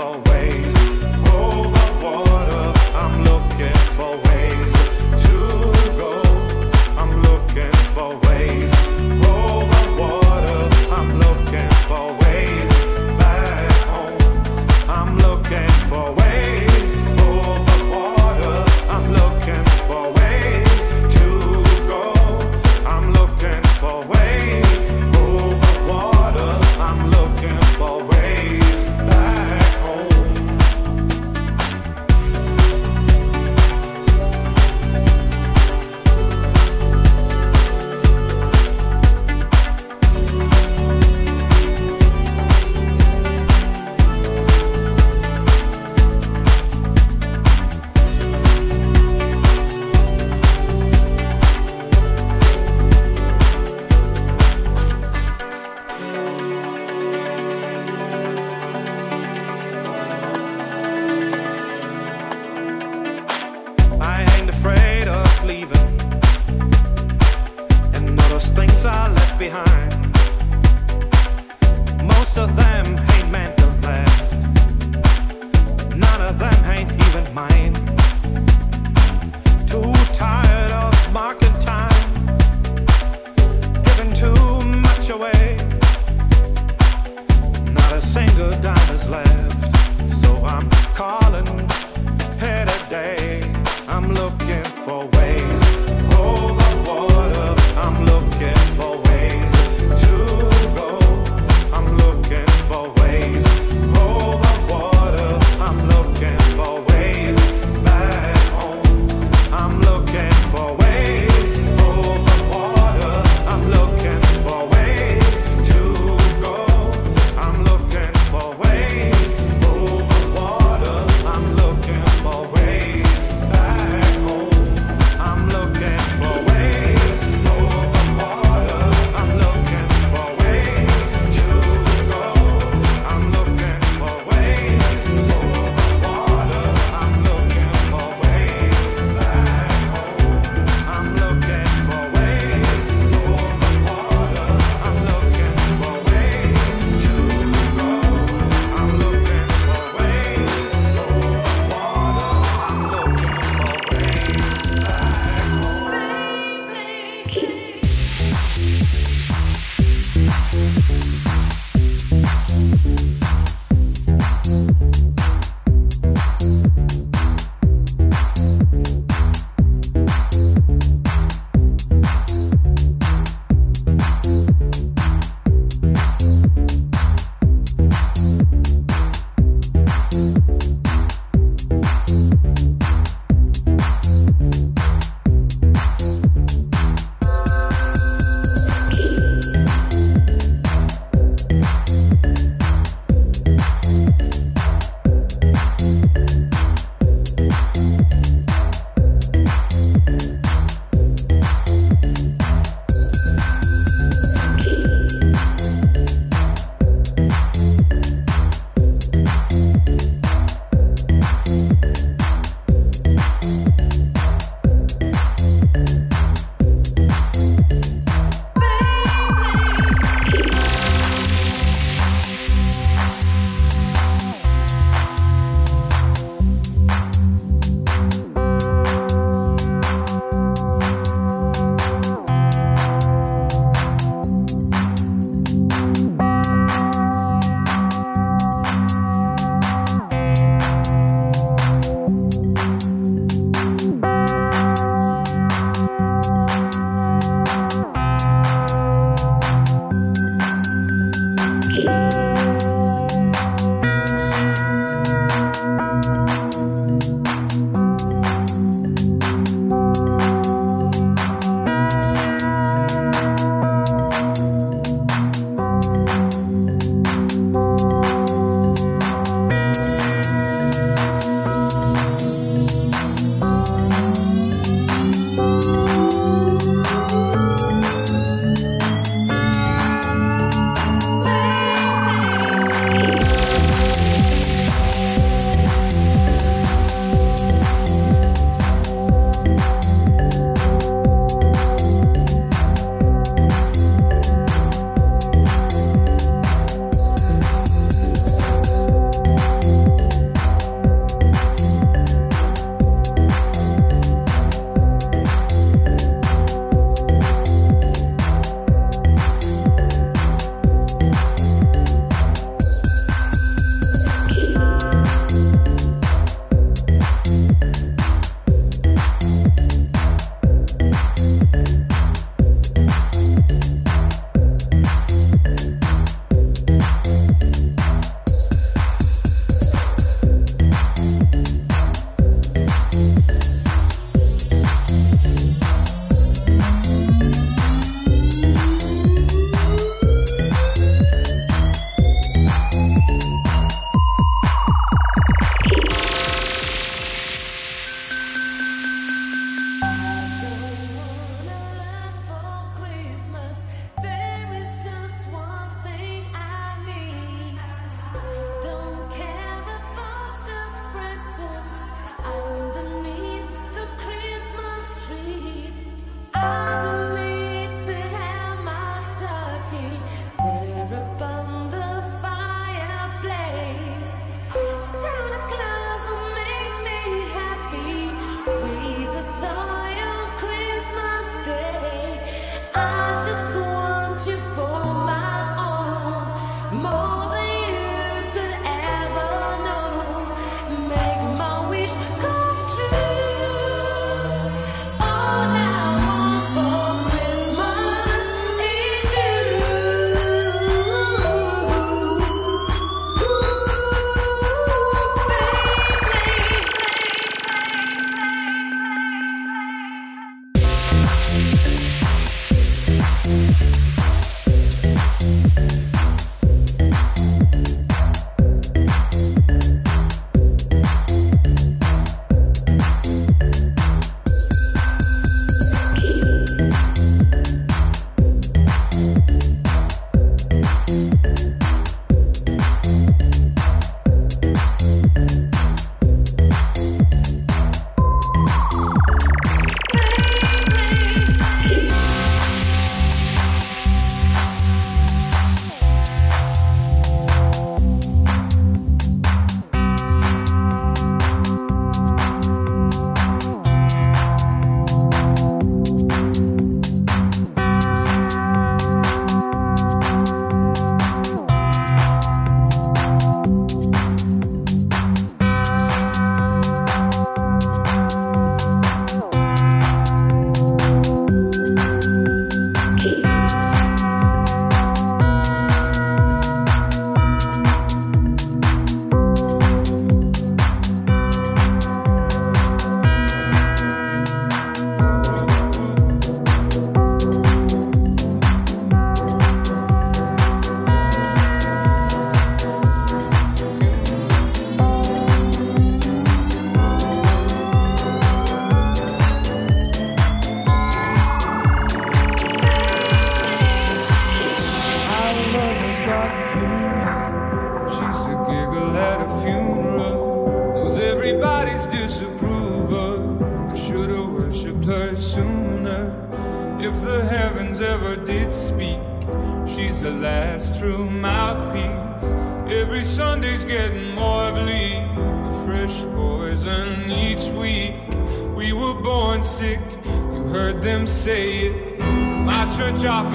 Oh.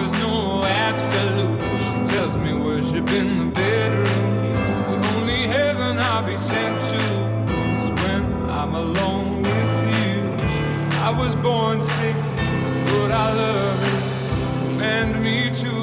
There's no absolutes. She tells me worship in the bedroom. The only heaven I'll be sent to is when I'm alone with you. I was born sick, but I love you. Command me to.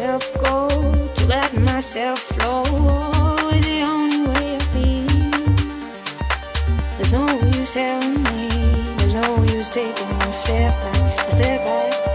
myself go, to let myself flow is the only way I feel. There's no use telling me, there's no use taking a step back, a step back.